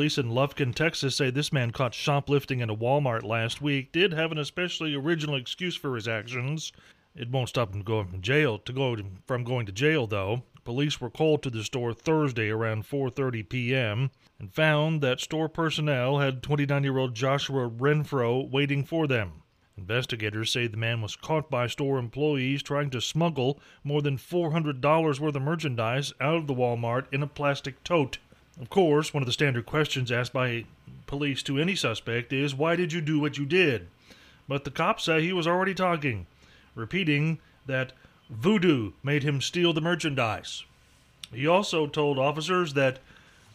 Police in Lufkin, Texas say this man caught shoplifting in a Walmart last week did have an especially original excuse for his actions. It won't stop him going from jail to go from going to jail though. Police were called to the store Thursday around 4:30 p.m. and found that store personnel had 29-year-old Joshua Renfro waiting for them. Investigators say the man was caught by store employees trying to smuggle more than $400 worth of merchandise out of the Walmart in a plastic tote. Of course, one of the standard questions asked by police to any suspect is, Why did you do what you did? But the cops say he was already talking, repeating that voodoo made him steal the merchandise. He also told officers that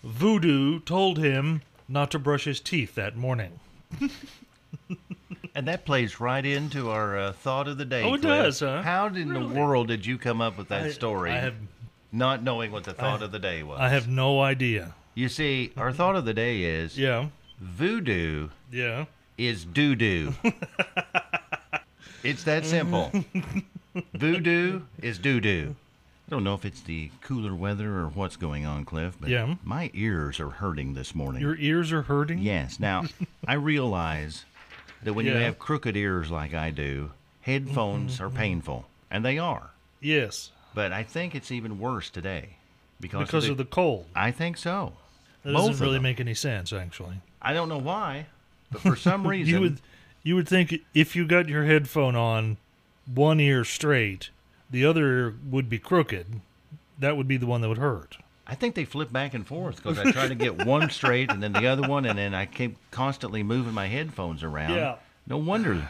voodoo told him not to brush his teeth that morning. And that plays right into our uh, thought of the day. Oh, it Cliff. does, huh? How in the world did you come up with that I- story? I have, not knowing what the thought I- of the day was. I have no idea. You see, our thought of the day is Yeah, voodoo yeah. is doo doo. it's that simple. voodoo is doo doo. I don't know if it's the cooler weather or what's going on, Cliff, but Yeah. my ears are hurting this morning. Your ears are hurting? Yes. Now, I realize that when you have crooked ears like I do, headphones mm-hmm. are painful, and they are. Yes, But I think it's even worse today because, because of the cold. I think so. That Both doesn't really make any sense, actually. I don't know why, but for some reason, You would, you would think if you got your headphone on, one ear straight, the other ear would be crooked. That would be the one that would hurt. I think they flip back and forth because I try to get one straight and then the other one, and then I keep constantly moving my headphones around. Yeah. No wonder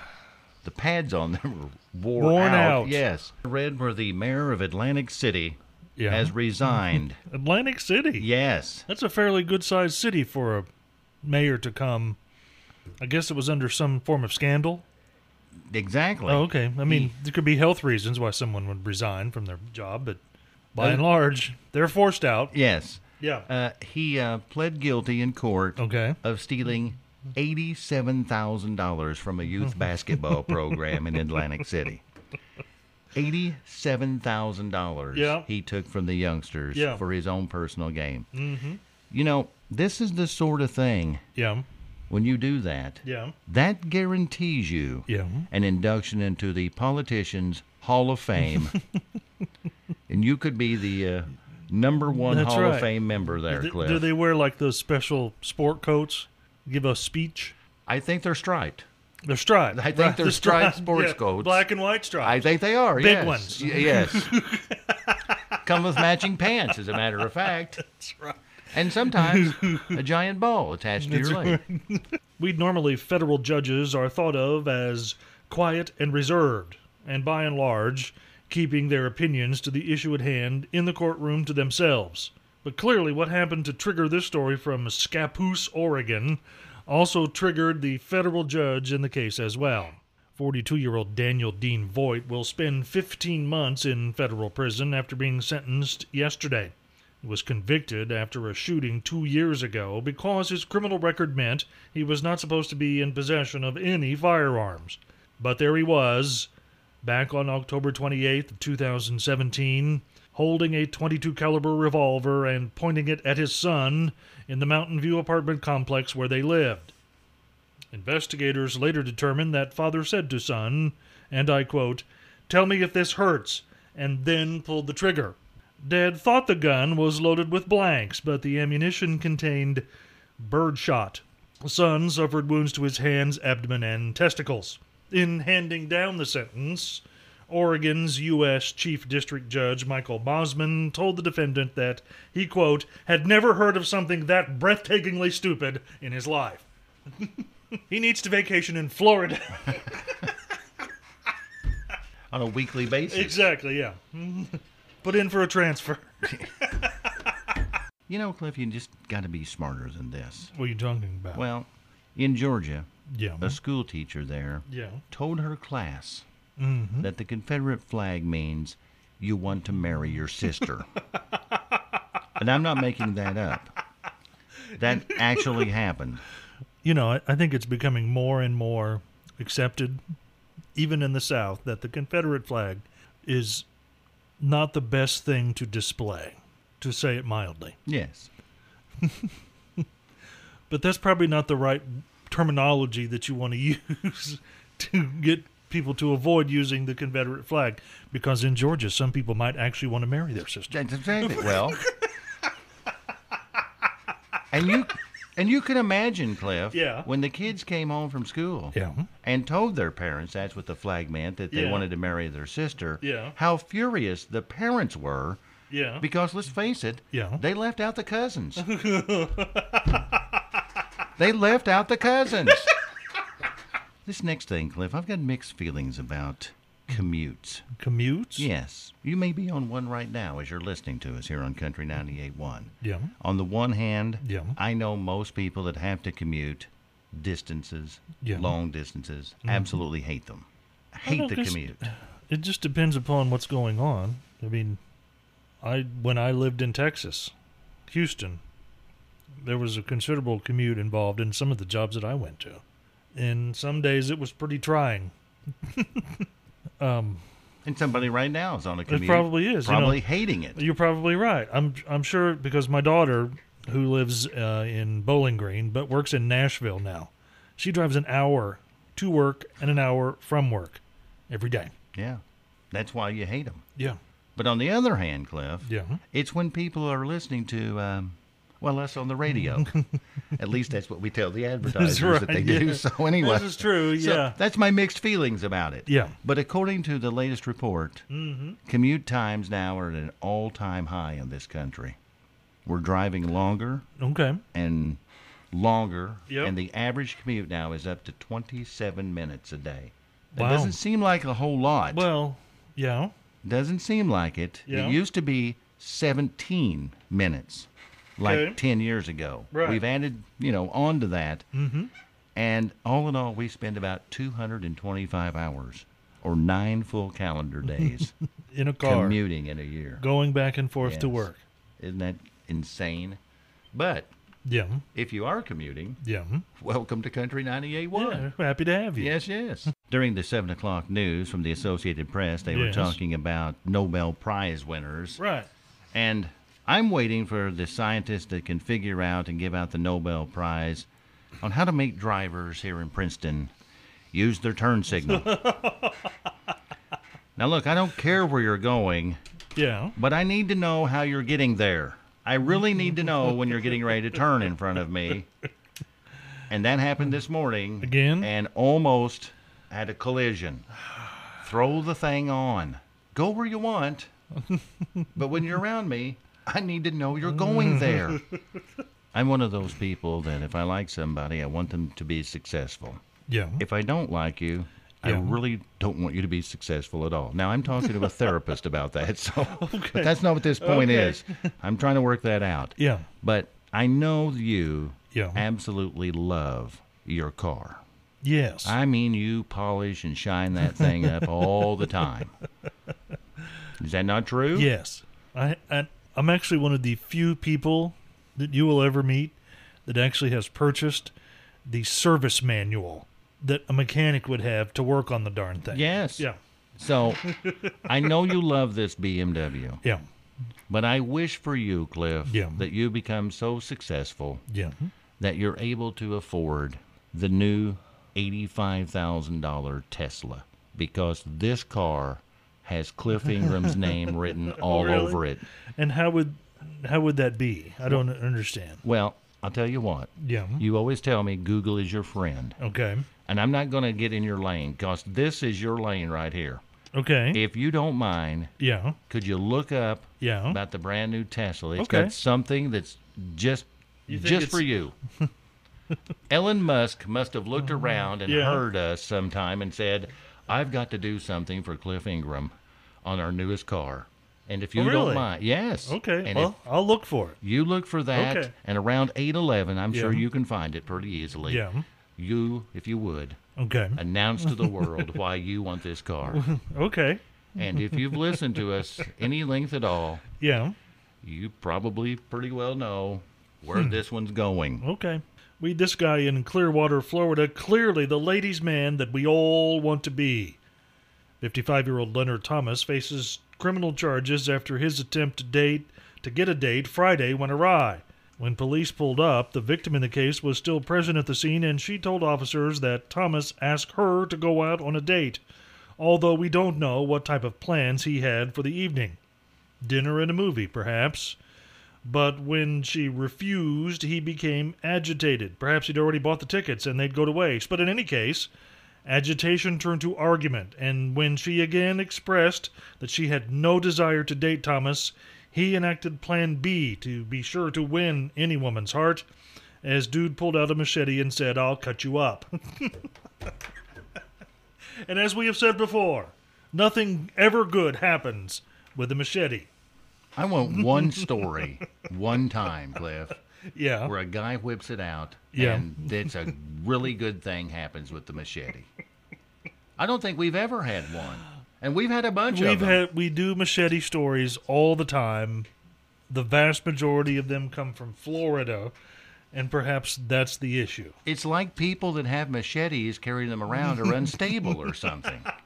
the pads on them were wore Worn out. out. Yes. I read where the mayor of Atlantic City Yeah. has resigned. Atlantic City. yes. That's a fairly good sized city for a mayor to come. I guess it was under some form of scandal. Exactly. Oh, okay. I mean, there could be health reasons why someone would resign from their job, but by Uh, and large, they're forced out. Yes. Yeah. Uh, he uh, pled guilty in court Okay. of stealing eighty-seven thousand dollars from a youth basketball program in Atlantic City. Eighty-seven thousand dollars Yeah. he took from the youngsters Yeah. for his own personal game. Mm-hmm. You know, this is the sort of thing Yeah. when you do that Yeah. that guarantees you Yeah. an induction into the politicians Hall of Fame, and you could be the uh, number one That's Hall right. of Fame member there, Do- Cliff. Do they wear like those special sport coats? Give a speech? I think they're striped. They're striped. I think Right, they're striped sports yeah, coats. Black and white stripes. I think they are. Big yes. ones. Y- yes. Come with matching pants, as a matter of fact. That's right. And sometimes a giant ball attached to your leg. We normally federal judges are thought of as quiet and reserved, and by and large, keeping their opinions to the issue at hand in the courtroom to themselves. But clearly, what happened to trigger this story from Scappoose, Oregon, also triggered the federal judge in the case as well. 42 year old Daniel Dean Voigt will spend 15 months in federal prison after being sentenced yesterday. He was convicted after a shooting two years ago because his criminal record meant he was not supposed to be in possession of any firearms. But there he was, back on October 28th of 2017, holding a 22 caliber revolver and pointing it at his son in the Mountain View apartment complex where they lived. Investigators later determined that father said to son, and I quote, "Tell me if this hurts," and then pulled the trigger. Dad thought the gun was loaded with blanks, but the ammunition contained birdshot. Son suffered wounds to his hands, abdomen, and testicles. In handing down the sentence, Oregon's U.S. Chief District Judge Michael Mosman told the defendant that he, quote, had never heard of something that breathtakingly stupid in his life. he needs to vacation in Florida. on a weekly basis. exactly, yeah. Put in for a transfer. You know, Cliff, you just got to be smarter than this. What are you talking about? Well, in Georgia, yeah. a school teacher there Yeah. told her class Mm-hmm. that the Confederate flag means you want to marry your sister. and I'm not making that up. That actually happened. You know, I, I think it's becoming more and more accepted, even in the South, that the Confederate flag is not the best thing to display, to say it mildly. Yes. But that's probably not the right terminology that you want to use to get people to avoid using the Confederate flag, because in Georgia, some people might actually want to marry their sister. Well. and you and you can imagine, Cliff, Yeah. when the kids came home from school Yeah. and told their parents that's what the flag meant, that they Yeah. wanted to marry their sister, Yeah. how furious the parents were Yeah. because let's face it, Yeah. they left out the cousins. they left out the cousins. This next thing, Cliff, I've got mixed feelings about commutes. Commutes? Yes, you may be on one right now as you're listening to us here on Country 98.1. Yeah. On the one hand, Yeah. I know most people that have to commute distances, Yeah. long distances, mm-hmm. absolutely hate them. Hate the guess- commute. It just depends upon what's going on. I mean, I when I lived in Texas, Houston, there was a considerable commute involved in some of the jobs that I went to. And some days it was pretty trying. um, And somebody right now is on a commute. It probably is, you know. Probably hating it. you're probably right. I'm I'm sure because my daughter, who lives uh, in Bowling Green but works in Nashville now, she drives an hour to work and an hour from work every day. Yeah. That's why you hate them. Yeah, But on the other hand, Cliff, yeah, it's when people are listening to, um, well, us on the radio. At least that's what we tell the advertisers that they right, do. So anyway, This is true, So yeah. that's my mixed feelings about it. Yeah. But according to the latest report, Mm-hmm. commute times now are at an all-time high in this country. We're driving longer okay. and longer, Yep. and the average commute now is up to 27 minutes a day. That Wow. doesn't seem like a whole lot. Well, yeah, Doesn't seem like it. Yeah. It used to be 17 minutes, like Okay. 10 years ago. Right. We've added, you know, on to that. Mm-hmm. And all in all, we spend about 225 hours or nine full calendar days in a car, commuting in a year. going back and forth to work. Isn't that insane? But Yeah, if you are commuting, yeah, welcome to Country 98.1. yeah. Happy to have you. Yes, yes. During the 7 o'clock news from the Associated Press, they were talking about Nobel Prize winners. Right. And I'm waiting for the scientists that can figure out and give out the Nobel Prize on how to make drivers here in Princeton use their turn signal. now, look, I don't care where you're going, Yeah. but I need to know how you're getting there. I really need to know when you're getting ready to turn in front of me. And that happened this morning. Again? And almost had a collision. Throw the thing on. Go where you want. but when you're around me, I need to know you're going mm. there. I'm one of those people that if I like somebody, I want them to be successful. Yeah. If I don't like you, I Yeah. really don't want you to be successful at all. Now I'm talking to a therapist about that, so but that's not what this point Okay. is. I'm trying to work that out. Yeah. But I know you Yeah. absolutely love your car. Yes. I mean, you polish and shine that thing up all the time. Is that not true? Yes, I, I I'm actually one of the few people that you will ever meet that actually has purchased the service manual that a mechanic would have to work on the darn thing. Yes. Yeah. So I know you love this BMW, Yeah. but I wish for you, Cliff, Yeah. that you become so successful Yeah. that you're able to afford the new $85,000 Tesla because this car has Cliff Ingram's name written all Really? over it. And how would how would that be? I don't understand. Well, I'll tell you what. Yeah. You always tell me Google is your friend. Okay. And I'm not going to get in your lane because this is your lane right here. Okay. If you don't mind, Yeah. could you look up Yeah. about the brand new Tesla? It's Okay. got something that's just just for you. Elon Musk must have looked uh-huh. around and Yeah. heard us sometime and said, "I've got to do something for Cliff Ingram on our newest car." And if you Oh, don't mind, yes. Okay. And well, I'll look for it. you look for that, Okay. and around eight eleven, I'm sure you can find it pretty easily. Yeah. You, if you would, Okay. announce to the world why you want this car. Okay. And if you've listened to us any length at all, Yeah. you probably pretty well know where Hmm. this one's going. Okay. We this guy in Clearwater, Florida, clearly the ladies' man that we all want to be. 55-year-old Leonard Thomas faces criminal charges after his attempt to date to get a date Friday went awry. When police pulled up, the victim in the case was still present at the scene and she told officers that Thomas asked her to go out on a date, although we don't know what type of plans he had for the evening. Dinner and a movie, perhaps. But when she refused, he became agitated. Perhaps he'd already bought the tickets and they'd go to waste. But in any case, agitation turned to argument, and when she again expressed that she had no desire to date Thomas, he enacted Plan B to be sure to win any woman's heart, as Dude pulled out a machete and said, I'll cut you up. and as we have said before, nothing ever good happens with a machete. I want one story, one time, Cliff, Yeah. where a guy whips it out, Yeah. and it's a really good thing happens with the machete. I don't think we've ever had one, and we've had a bunch We've of them. had we do machete stories all the time. The vast majority of them come from Florida, and perhaps that's the issue. It's like people that have machetes carrying them around are unstable or something.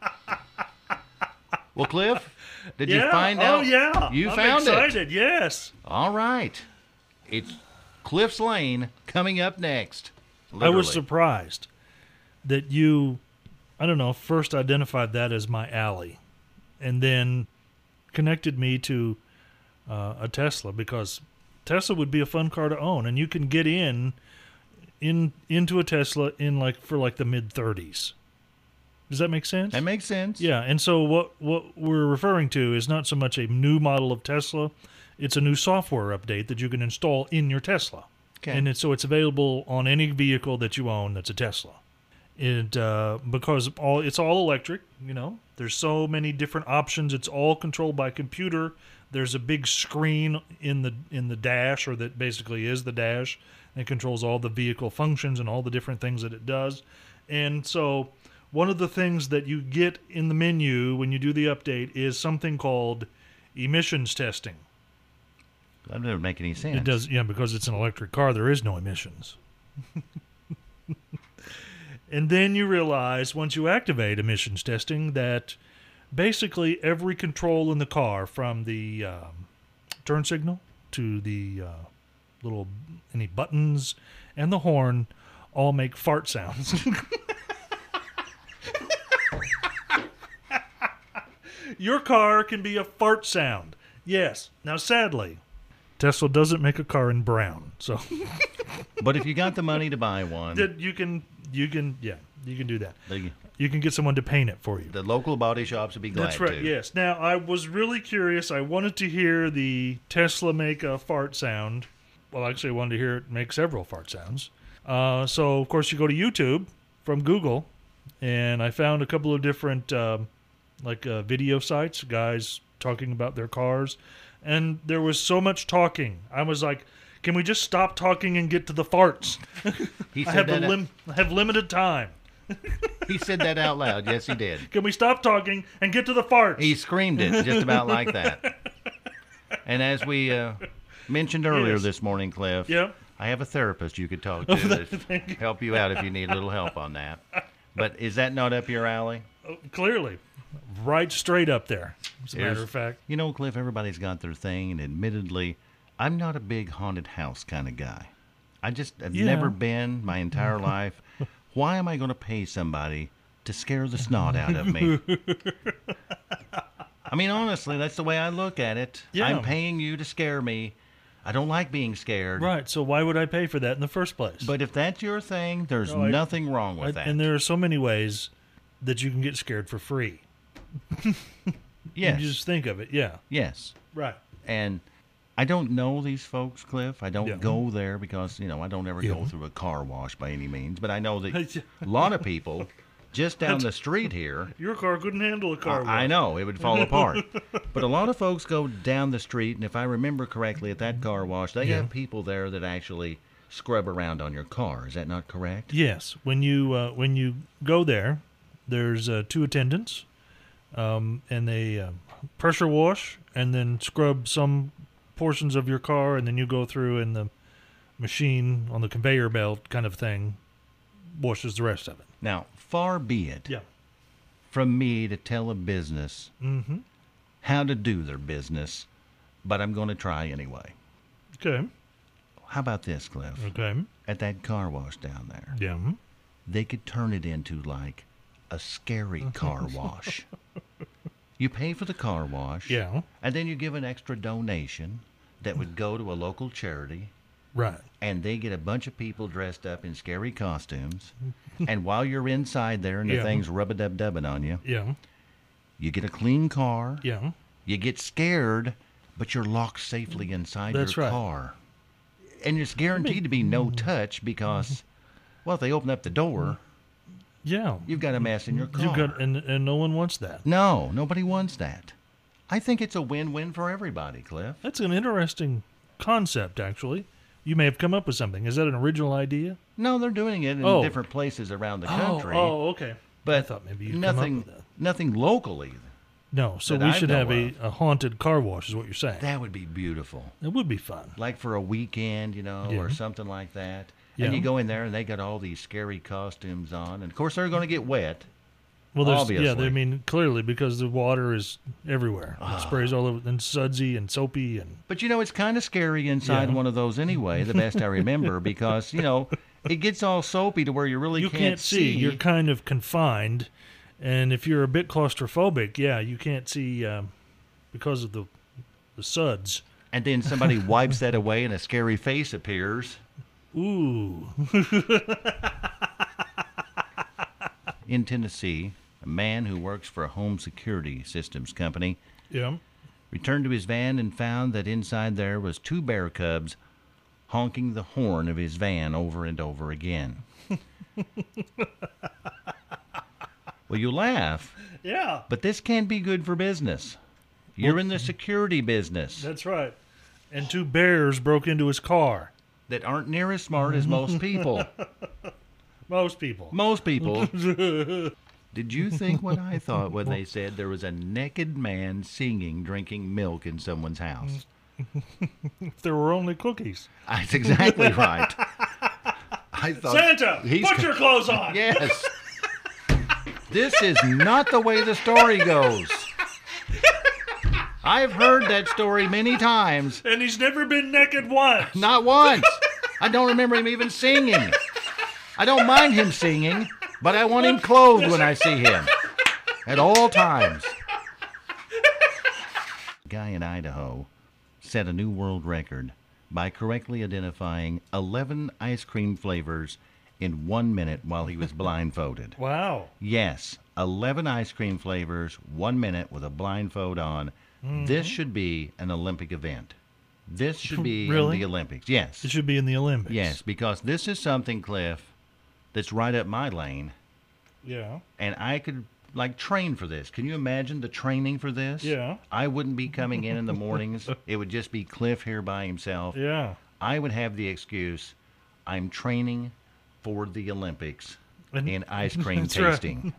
Well, Cliff, did you find oh, out? yeah. You I'm found it. excited. Yes. All right. It's Cliff's Lane coming up next. I was surprised that you, I don't know, first identified that as my alley, and then connected me to uh, a Tesla because Tesla would be a fun car to own, and you can get in in into a Tesla in like for like the mid 30s. Does that make sense? That makes sense. Yeah, and so what what we're referring to is not so much a new model of Tesla, it's a new software update that you can install in your Tesla. Okay. And it's, so it's available on any vehicle that you own that's a Tesla. It uh, because all it's all electric, you know. There's so many different options. It's all controlled by computer. There's a big screen in the in the dash, or that basically is the dash. And it controls all the vehicle functions and all the different things that it does. And so one of the things that you get in the menu when you do the update is something called emissions testing. That doesn't make any sense. It does, yeah, because it's an electric car, there is no emissions. and then you realize once you activate emissions testing that basically every control in the car, from the um, turn signal to the uh, little any buttons and the horn, all make fart sounds. Your car can be a fart sound. Yes. Now, sadly, Tesla doesn't make a car in brown, so But if you got the money to buy one, that you can you can yeah you can do that. the, You can get someone to paint it for you. the local body shops would be glad That's right. to. Yes. Now I was really curious. I wanted to hear the Tesla make a fart sound. Well, actually, I wanted to hear it make several fart sounds. Uh, so of course you go to YouTube from Google, and I found a couple of different um, like uh, video sites, guys talking about their cars, and there was so much talking. I was like, "Can we just stop talking and get to the farts? He I said have that. lim- I have limited time. he said that out loud. Yes, he did. Can we stop talking and get to the farts?" He screamed it just about like that. And as we uh, mentioned earlier Yes. this morning, Cliff, Yeah. I have a therapist you could talk to to help you out if you need a little help on that. But is that not up your alley? Oh, clearly, right straight up there. As a matter of fact, You know, Cliff, everybody's got their thing, and admittedly, I'm not a big haunted house kind of guy. I just have Yeah. never been my entire life. Why am I going to pay somebody to scare the snot out of me? I mean, honestly, that's the way I look at it. Yeah. I'm paying you to scare me. I don't like being scared. right. So why would I pay for that in the first place? But if that's your thing, there's No, I- nothing wrong I- with that. and there are so many ways that you can get scared for free. yes. You just think of it. Yeah. yes. Right. And I don't know these folks, Cliff. I don't Yeah. go there because, you know, I don't ever go through a car wash by any means. But I know that a lot of people just down the street here. Your car couldn't handle a car. I, I know it would fall apart. but a lot of folks go down the street, and if I remember correctly, at that car wash, they Yeah. have people there that actually scrub around on your car. Is that not correct? Yes, when you uh, when you go there, there's uh, two attendants, um, and they uh, pressure wash and then scrub some portions of your car, and then you go through and the machine on the conveyor belt kind of thing washes the rest of it. Now, far be it Yeah. from me to tell a business Mm-hmm. how to do their business, but I'm going to try anyway. Okay. How about this, Cliff? Okay. At that car wash down there, Yeah. they could turn it into like a scary car wash. You pay for the car wash, Yeah. and then you give an extra donation that would go to a local charity, Right. and they get a bunch of people dressed up in scary costumes. and while you're inside there and the Yeah. thing's rub a dub dubbing on you, Yeah. you get a clean car, Yeah. you get scared, but you're locked safely inside That's your right. car. And it's guaranteed to be no touch because, well, if they open up the door, Yeah. you've got a mess in your car. You've got and and no one wants that. no, nobody wants that. I think it's a win-win for everybody, Cliff. That's an interesting concept, actually. You may have come up with something. Is that an original idea? No, they're doing it in Oh. different places around the oh, country. Oh, oh okay. but I thought maybe up nothing, nothing locally. No, so we I should have a, a haunted car wash, is what you're saying. That would be beautiful. It would be fun. Like for a weekend, you know, or something like that. Yeah. And you go in there and they got all these scary costumes on, and of course they're going to get wet. Well, there's yeah. Obviously. I mean, clearly because the water is everywhere. Ah. It sprays all over, and sudsy and soapy, and But you know, it's kind of scary inside Yeah. one of those anyway. The best I remember because you know it gets all soapy to where you really you can't, can't see. You're kind of confined, and if you're a bit claustrophobic, yeah, you can't see um, because of the the suds. and then somebody wipes that away, and a scary face appears. Ooh, In Tennessee, a man who works for a home security systems company yeah. returned to his van and found that inside there was two bear cubs honking the horn of his van over and over again. well, you laugh, Yeah, but this can't be good for business. You're in the security business that's right. And two bears broke into his car. That aren't near as smart as most people. Most people. Most people. Did you think what I thought when they said there was a naked man singing, drinking milk in someone's house? If there were only cookies. That's exactly right. I thought Santa, put co- your clothes on. Yes. this is not the way the story goes. I've heard that story many times. And he's never been naked once. Not once. I don't remember him even singing. I don't mind him singing, but I want him clothed when I see him. At all times. A Guy in Idaho set a new world record by correctly identifying 11 ice cream flavors in one minute while he was blindfolded. Wow. Yes, 11 ice cream flavors, one minute with a blindfold on. Mm-hmm. This should be an Olympic event. This should be Really? in the Olympics. Yes. It should be in the Olympics. Yes, because this is something, Cliff, that's right up my lane, Yeah. and I could like train for this. Can you imagine the training for this? Yeah. I wouldn't be coming in in the mornings. it would just be Cliff here by himself. Yeah. I would have the excuse, I'm training for the Olympics And- in ice cream That's right. tasting.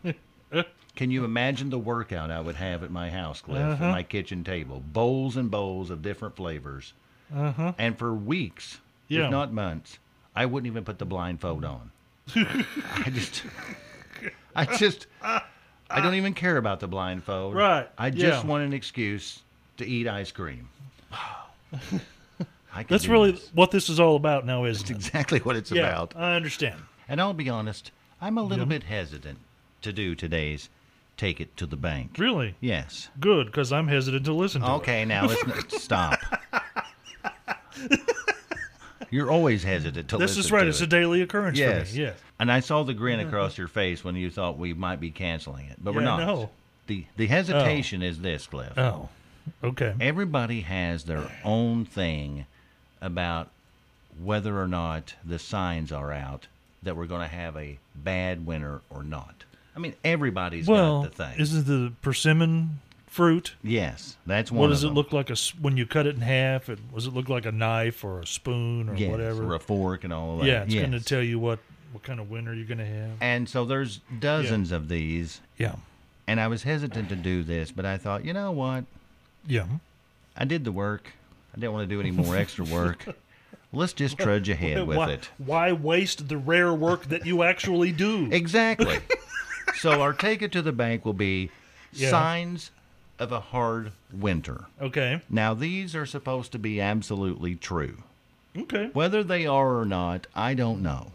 Can you imagine the workout I would have at my house, Cliff, Uh-huh. at my kitchen table? Bowls and bowls of different flavors. Uh huh. And for weeks, Yeah. if not months, I wouldn't even put the blindfold on. I just, I just, I don't even care about the blindfold. Right, I just yeah. want an excuse to eat ice cream. I That's really this. what this is all about now, isn't That's it? exactly what it's yeah, about. I understand. And I'll be honest, I'm a little Yeah. bit hesitant to do today's take it to the bank. Really Yes. good because I'm hesitant to listen to it. Okay, now let's n- stop. You're always hesitant to This is right. It's it. a daily occurrence Yes. for me. Yes. And I saw the grin across your face when you thought we might be canceling it, but we're not. no. The the hesitation is this, Cliff. Oh. Okay. Everybody has their own thing about whether or not the signs are out that we're going to have a bad winter or not. I mean, everybody's well, got the thing. This isn't the persimmon fruit? yes, that's one. What does it them. look like? A when you cut it in half? It, does it look like a knife or a spoon or Yes, whatever? or a fork and all of that. yeah, it's yes. going to tell you what what kind of winter you're going to have. And so there's dozens of these, Yeah, and I was hesitant to do this, but I thought, you know what? yeah. I did the work. I didn't want to do any more extra work. Let's just trudge ahead with why, it. why waste the rare work that you actually do? Exactly. so our take it to the bank will be Yeah. signs of a hard winter. Okay, Now these are supposed to be absolutely true. okay, Whether they are or not, I don't know.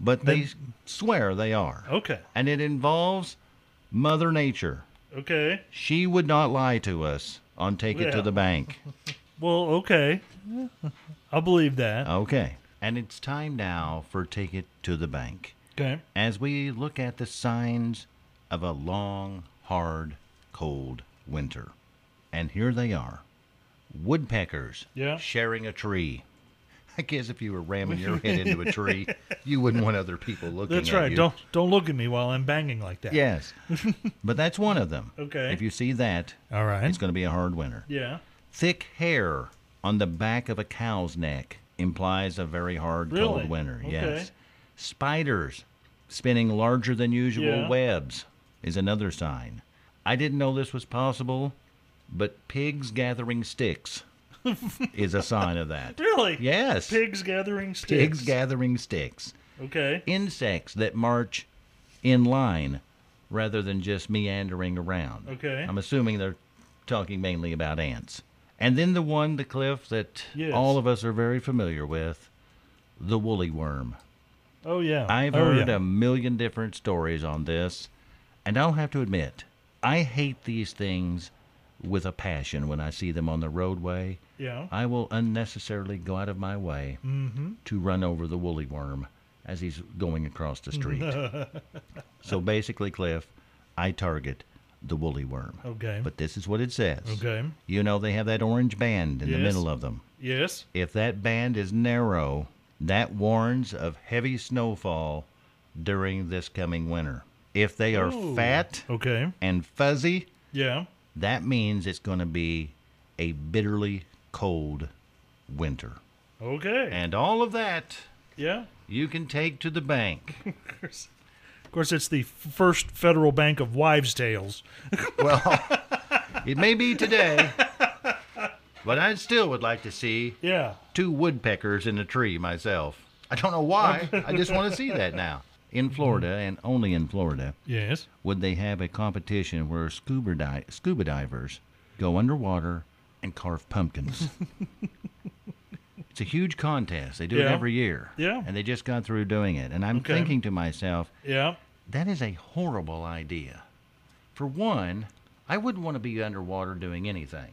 But they swear they are. okay, And it involves Mother Nature. okay. She would not lie to us on Take It to the Bank. Well, okay. I'll believe that. Okay. And it's time now for Take It to the Bank. Okay. As we look at the signs of a long, hard, cold winter. And here they are woodpeckers Yeah. sharing a tree. I guess if you were ramming your head into a tree, you wouldn't want other people looking That's at right. you. Don't don't look at me while I'm banging like that. Yes. but that's one of them. Okay. If you see that, All right. it's going to be a hard winter. yeah. Thick hair on the back of a cow's neck implies a very hard, Really? cold winter. Okay. Yes. Spiders spinning larger than usual Yeah. webs is another sign. I didn't know this was possible, but pigs gathering sticks is a sign of that. Really? Yes. Pigs gathering sticks. Pigs gathering sticks. Okay. Insects that march in line rather than just meandering around. Okay. I'm assuming they're talking mainly about ants. And then the one, the cliff, that Yes. all of us are very familiar with, the woolly worm. Oh yeah. I've oh, heard yeah. a million different stories on this, and I'll have to admit, I hate these things with a passion when I see them on the roadway. Yeah. I will unnecessarily go out of my way Mm-hmm. to run over the woolly worm as he's going across the street. so basically, Cliff, I target the woolly worm. Okay. But this is what it says. okay. You know they have that orange band in the middle of them. Yes. If that band is narrow, that warns of heavy snowfall during this coming winter. If they are Oh. fat Okay. and fuzzy, Yeah. that means it's going to be a bitterly cold winter. Okay. And all of that yeah. you can take to the bank. Of course. Of course, it's the first federal bank of wives' tales. well, it may be today, but I still would like to see Yeah. two woodpeckers in a tree myself. I don't know why. I just want to see that now. In mm-hmm. Florida, and only in Florida, Yes. would they have a competition where scuba, di- scuba divers go underwater and carve pumpkins. it's a huge contest. They do it Yeah. every year. Yeah. And they just got through doing it. And I'm Okay. thinking to myself, Yeah. that is a horrible idea. For one, I wouldn't want to be underwater doing anything.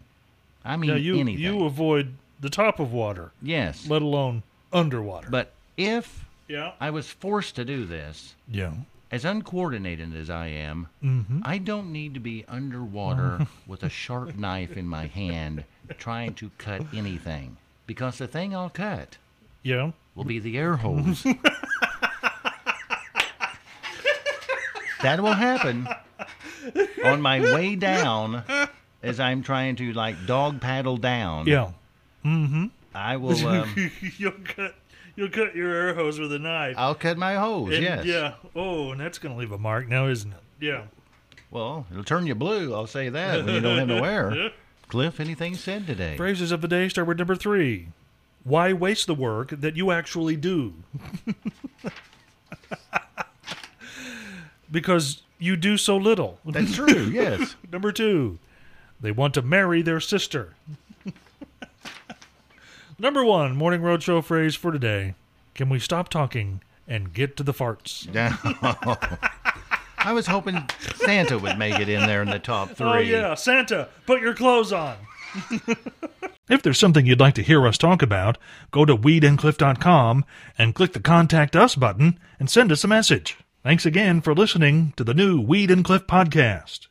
I mean, Now you anything. you avoid the top of water, yes. let alone underwater. But if yeah. I was forced to do this, Yeah. as uncoordinated as I am, Mm-hmm. I don't need to be underwater with a sharp knife in my hand trying to cut anything. Because the thing I'll cut Yeah. will be the air hose. that will happen on my way down as I'm trying to like dog paddle down. Yeah. Mm-hmm. I will um, you'll cut you'll cut your air hose with a knife. I'll cut my hose, And- yes. Yeah. Oh, and that's gonna leave a mark now, isn't it? Yeah. Well, it'll turn you blue, I'll say that, when you don't have no air. Yeah. Cliff, anything said today? Phrases of the day start with number three. Why waste the work that you actually do? because you do so little. That's true, yes. Number two, they want to marry their sister. Number one, Morning Roadshow phrase for today. Can we stop talking and get to the farts? I was hoping Santa would make it in there in the top oh, three. Oh, yeah, Santa, put your clothes on. if there's something you'd like to hear us talk about, go to weedandcliff.com and click the Contact Us button and send us a message. Thanks again for listening to the new Weed and Cliff podcast.